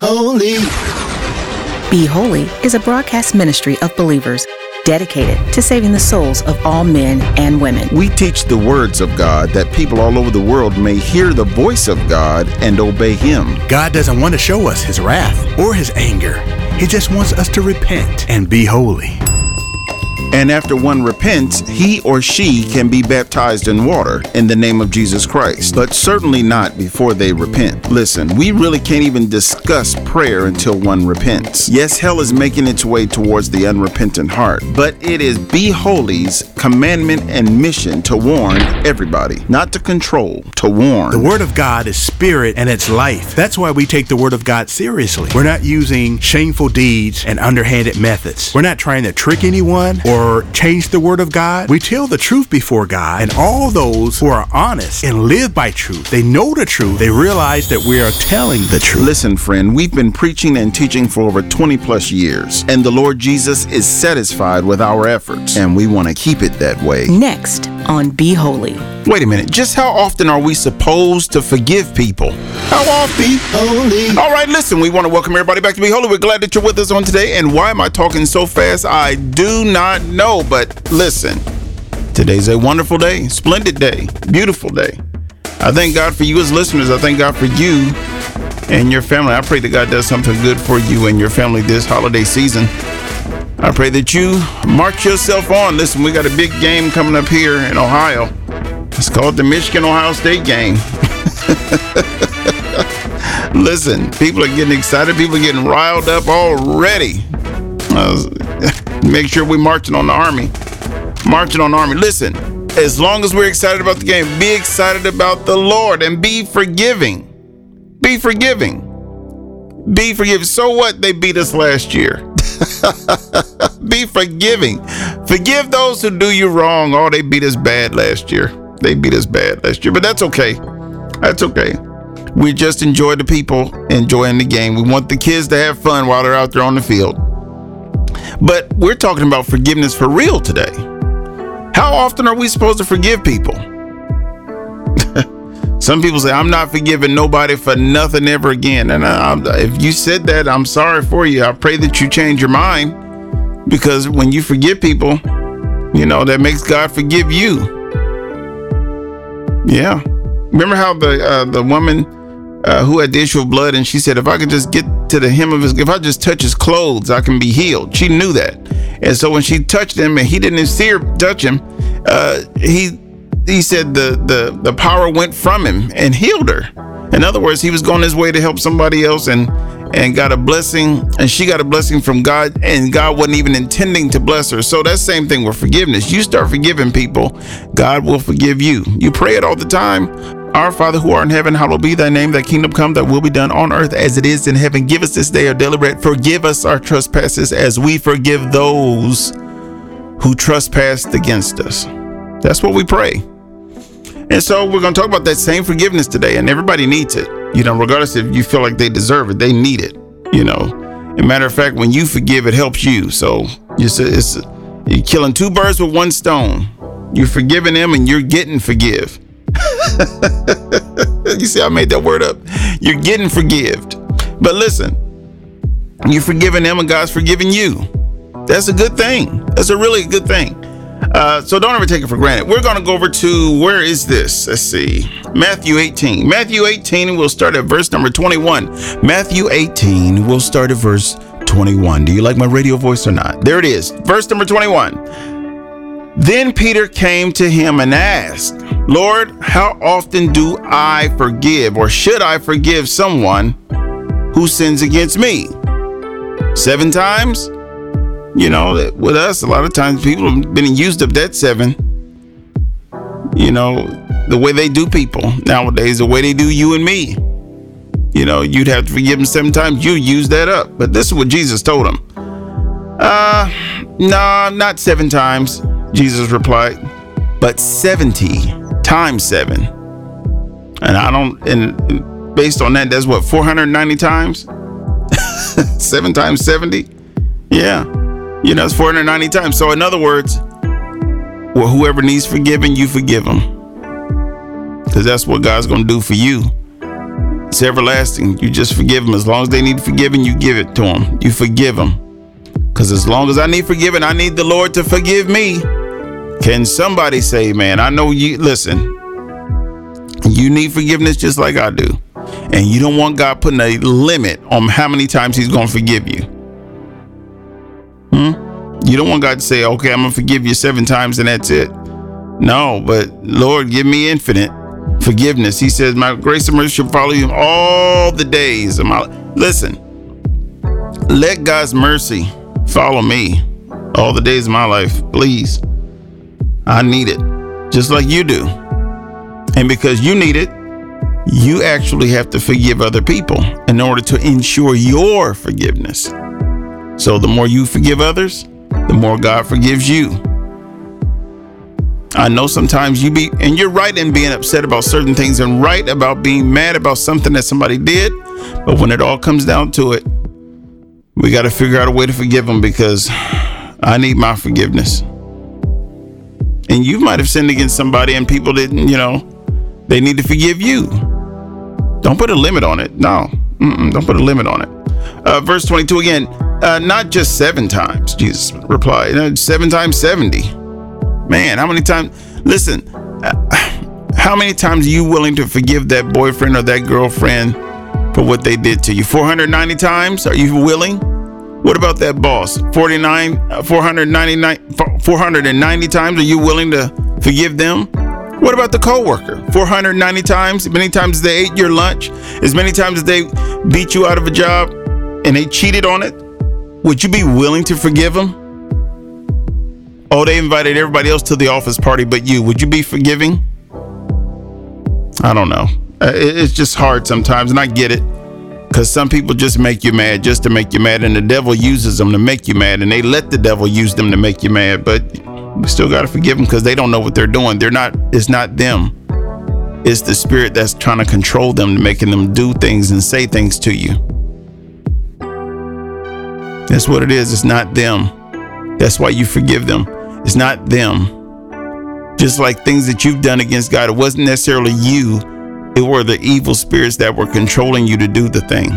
holy. Be Holy is a broadcast ministry of believers dedicated to saving the souls of all men and women. We teach the words of God that people all over the world may hear the voice of God and obey Him. God doesn't want to show us His wrath or His anger. He just wants us to repent and be holy. And after one repents, he or she can be baptized in water in the name of Jesus Christ, but certainly not before they repent. Listen, we really can't even discuss prayer until one repents. Yes, hell is making its way towards the unrepentant heart, but it is Be Holy's commandment and mission to warn everybody, not to control, to warn. The Word of God is spirit and it's life. That's why we take the Word of God seriously. We're not using shameful deeds and underhanded methods. We're not trying to trick anyone or or change the word of God. We tell the truth before God, and all those who are honest and live by truth, they know the truth, they realize that we are telling the truth. Listen, friend, we've been preaching and teaching for over 20 plus years, and the Lord Jesus is satisfied with our efforts, and we want to keep it that way. Next on Be Holy. Wait a minute, just how often are we supposed to forgive people? How often? Be holy. All right, listen, we want to welcome everybody back to Be Holy. We're glad that you're with us on today. And why am I talking so fast? I do not know, but listen, today's a wonderful day, splendid day, beautiful day. I thank God for you as listeners. I thank God for you and your family. I pray that God does something good for you and your family this holiday season. I pray that you march yourself on. Listen, we got a big game coming up here in Ohio. It's called the Michigan Ohio State game. Listen, people are getting excited. People are getting riled up already. Uh, make sure we're marching on the Army. Marching on the Army. Listen, as long as we're excited about the game, be excited about the Lord and be forgiving. Be forgiving. Be forgiving. So what? They beat us last year. be forgiving. Forgive those who do you wrong. Oh, they beat us bad last year. They beat us bad last year, but that's okay. That's okay. We just enjoy the people enjoying the game. We want the kids to have fun while they're out there on the field. But we're talking about forgiveness for real today. How often are we supposed to forgive people? Some people say, I'm not forgiving nobody for nothing ever again. And I, if you said that, I'm sorry for you. I pray that you change your mind because when you forgive people, you know, that makes God forgive you. Yeah. Remember how the uh, the woman uh, who had the issue of blood, and she said, "If I could just get to the hem of his, if I just touch his clothes, I can be healed." She knew that, and so when she touched him, and he didn't see her touch him, uh, he he said the the the power went from him and healed her. In other words, he was going his way to help somebody else, and and got a blessing, and she got a blessing from God, and God wasn't even intending to bless her. So that same thing with forgiveness. You start forgiving people, God will forgive you. You pray it all the time. Our Father who art in heaven, hallowed be thy name, thy kingdom come, that will be done on earth as it is in heaven. Give us this day our daily bread. Forgive us our trespasses as we forgive those who trespassed against us. That's what we pray. And so we're going to talk about that same forgiveness today, and everybody needs it. You know, regardless if you feel like they deserve it, they need it. You know, a matter of fact, when you forgive, it helps you. So it's, it's you're killing two birds with one stone. You're forgiving them, and you're getting forgive. you see, I made that word up. You're getting forgived. But listen, you're forgiving them and God's forgiving you. That's a good thing. That's a really good thing. Uh, so don't ever take it for granted. We're going to go over to where is this? Let's see. Matthew 18. Matthew 18, we'll start at verse number 21. Matthew 18, we'll start at verse 21. Do you like my radio voice or not? There it is. Verse number 21. Then Peter came to him and asked, Lord, how often do I forgive or should I forgive someone who sins against me? Seven times? You know, with us, a lot of times people have been used up that seven. You know, the way they do people nowadays, the way they do you and me. You know, you'd have to forgive them seven times. You use that up. But this is what Jesus told him. Uh, no, not seven times. Jesus replied, but 70 times seven. And I don't, and based on that, that's what, 490 times? seven times 70? Yeah. You know, it's 490 times. So, in other words, well, whoever needs forgiving, you forgive them. Because that's what God's going to do for you. It's everlasting. You just forgive them. As long as they need forgiving, you give it to them. You forgive them. Because as long as I need forgiving, I need the Lord to forgive me. Can somebody say, man, I know you, listen, you need forgiveness just like I do. And you don't want God putting a limit on how many times He's going to forgive you. Hmm? You don't want God to say, okay, I'm going to forgive you seven times and that's it. No, but Lord, give me infinite forgiveness. He says, My grace and mercy shall follow you all the days of my Listen, let God's mercy follow me all the days of my life, please. I need it, just like you do. And because you need it, you actually have to forgive other people in order to ensure your forgiveness. So the more you forgive others, the more God forgives you. I know sometimes you be, and you're right in being upset about certain things and right about being mad about something that somebody did. But when it all comes down to it, we got to figure out a way to forgive them because I need my forgiveness. And you might have sinned against somebody and people didn't, you know, they need to forgive you. Don't put a limit on it. No, Mm-mm, don't put a limit on it. Uh, verse 22 again, uh, not just seven times, Jesus replied, uh, seven times 70. Man, how many times? Listen, uh, how many times are you willing to forgive that boyfriend or that girlfriend for what they did to you? 490 times? Are you willing? What about that boss? 49, uh, 499, 490 times? Are you willing to forgive them? What about the coworker? 490 times? Many times they ate your lunch? As many times they beat you out of a job and they cheated on it? Would you be willing to forgive them? Oh, they invited everybody else to the office party but you. Would you be forgiving? I don't know. Uh, it's just hard sometimes, and I get it. Because some people just make you mad just to make you mad, and the devil uses them to make you mad, and they let the devil use them to make you mad. But we still got to forgive them because they don't know what they're doing. They're not, it's not them. It's the spirit that's trying to control them, making them do things and say things to you. That's what it is. It's not them. That's why you forgive them. It's not them. Just like things that you've done against God, it wasn't necessarily you, it were the evil spirits that were controlling you to do the thing.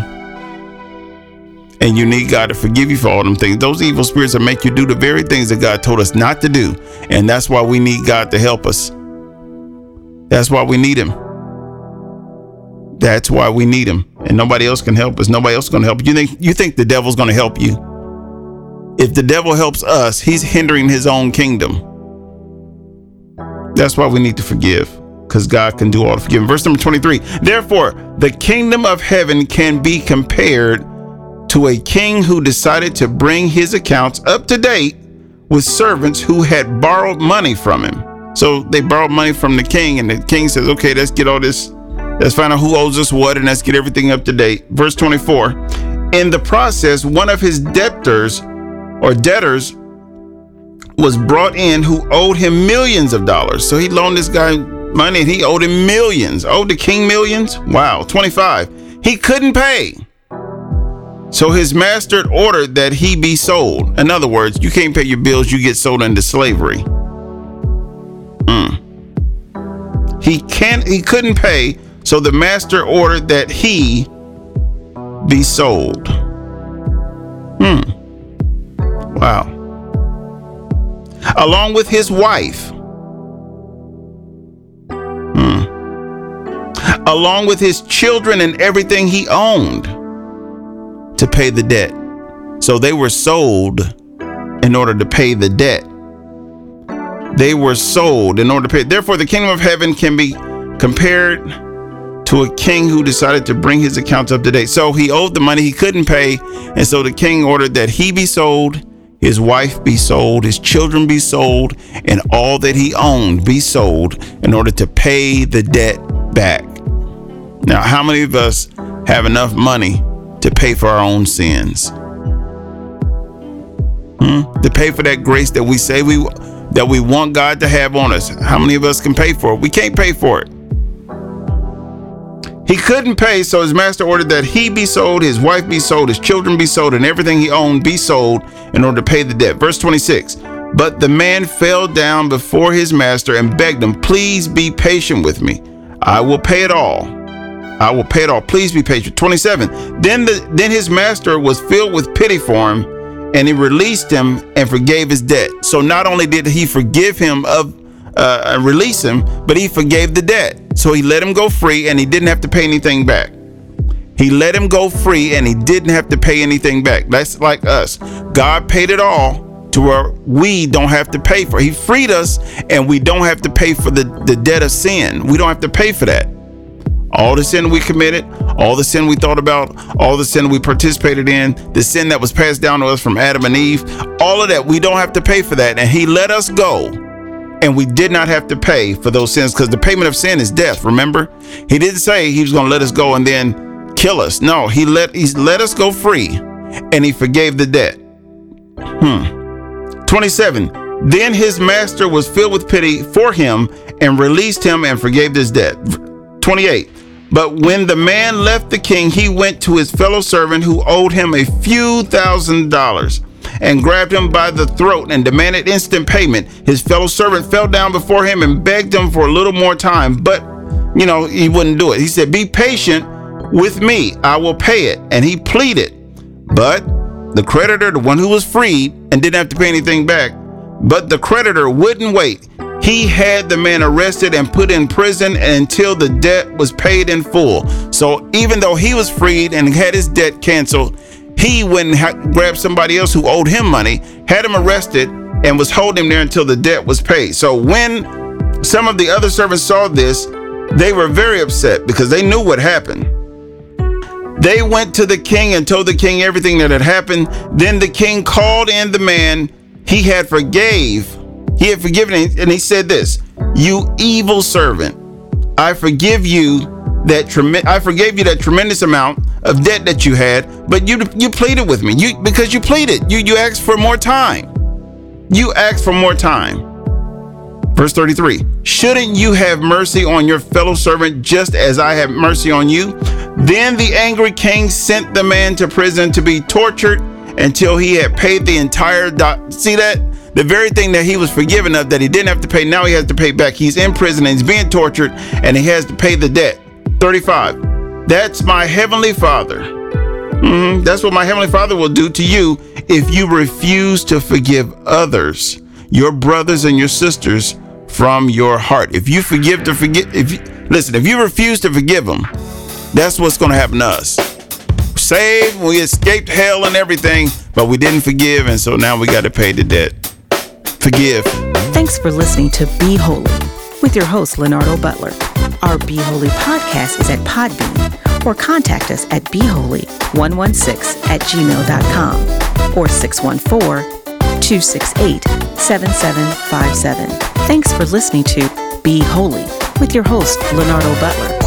And you need God to forgive you for all them things. Those evil spirits that make you do the very things that God told us not to do. And that's why we need God to help us. That's why we need Him. That's why we need Him. And nobody else can help us. Nobody else is going to help you. You think, you think the devil's going to help you? If the devil helps us, he's hindering his own kingdom. That's why we need to forgive, because God can do all the forgiving. Verse number 23 Therefore, the kingdom of heaven can be compared to a king who decided to bring his accounts up to date with servants who had borrowed money from him. So they borrowed money from the king, and the king says, Okay, let's get all this, let's find out who owes us what, and let's get everything up to date. Verse 24 In the process, one of his debtors or debtors was brought in who owed him millions of dollars. So he loaned this guy money he owed him millions. Owed the king millions? Wow, 25. He couldn't pay. So his master ordered that he be sold. In other words, you can't pay your bills, you get sold into slavery. Mm. He can't he couldn't pay, so the master ordered that he be sold. Hmm. Wow. Along with his wife. Along with his children and everything he owned to pay the debt. So they were sold in order to pay the debt. They were sold in order to pay. Therefore, the kingdom of heaven can be compared to a king who decided to bring his accounts up to date. So he owed the money he couldn't pay, and so the king ordered that he be sold his wife be sold, his children be sold, and all that he owned be sold in order to pay the debt back. Now, how many of us have enough money to pay for our own sins? Hmm? To pay for that grace that we say we that we want God to have on us. How many of us can pay for it? We can't pay for it. He couldn't pay, so his master ordered that he be sold, his wife be sold, his children be sold, and everything he owned be sold in order to pay the debt. Verse 26 But the man fell down before his master and begged him, Please be patient with me. I will pay it all. I will pay it all. Please be patient. 27. Then the then his master was filled with pity for him, and he released him and forgave his debt. So not only did he forgive him of uh, release him, but he forgave the debt. So he let him go free, and he didn't have to pay anything back. He let him go free, and he didn't have to pay anything back. That's like us. God paid it all to where we don't have to pay for. He freed us, and we don't have to pay for the, the debt of sin. We don't have to pay for that all the sin we committed, all the sin we thought about, all the sin we participated in, the sin that was passed down to us from Adam and Eve, all of that, we don't have to pay for that. And He let us go, and we did not have to pay for those sins because the payment of sin is death. Remember, He didn't say He was going to let us go and then kill us. No, He let He let us go free, and He forgave the debt. Hmm. 27. Then his master was filled with pity for him and released him and forgave his debt. 28. But when the man left the king, he went to his fellow servant who owed him a few thousand dollars and grabbed him by the throat and demanded instant payment. His fellow servant fell down before him and begged him for a little more time, but you know, he wouldn't do it. He said, Be patient with me, I will pay it. And he pleaded. But the creditor, the one who was freed and didn't have to pay anything back, but the creditor wouldn't wait. He had the man arrested and put in prison until the debt was paid in full. So even though he was freed and had his debt canceled, he went and ha- grabbed somebody else who owed him money, had him arrested, and was holding him there until the debt was paid. So when some of the other servants saw this, they were very upset because they knew what happened. They went to the king and told the king everything that had happened. Then the king called in the man he had forgave he had forgiven him, and he said this, "You evil servant, I forgive you that trem- I forgave you that tremendous amount of debt that you had, but you you pleaded with me. You because you pleaded. You you asked for more time. You asked for more time." Verse 33 Shouldn't you have mercy on your fellow servant just as I have mercy on you? Then the angry king sent the man to prison to be tortured until he had paid the entire. Do- See that? The very thing that he was forgiven of that he didn't have to pay, now he has to pay back. He's in prison and he's being tortured and he has to pay the debt. 35. That's my heavenly father. Mm-hmm. That's what my heavenly father will do to you if you refuse to forgive others, your brothers and your sisters from your heart. If you forgive to forget, if you, listen, if you refuse to forgive them, that's what's going to happen to us. Saved, we escaped hell and everything, but we didn't forgive, and so now we got to pay the debt forgive. Thanks for listening to Be Holy with your host, Leonardo Butler. Our Be Holy podcast is at Podbean or contact us at beholy116 at gmail.com or 614 268 7757. Thanks for listening to Be Holy with your host, Leonardo Butler.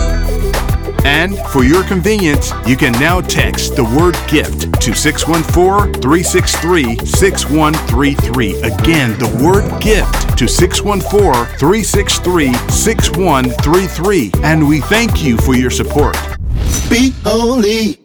And for your convenience, you can now text the word gift to 614 363 6133. Again, the word gift to 614 363 6133. And we thank you for your support. Be holy.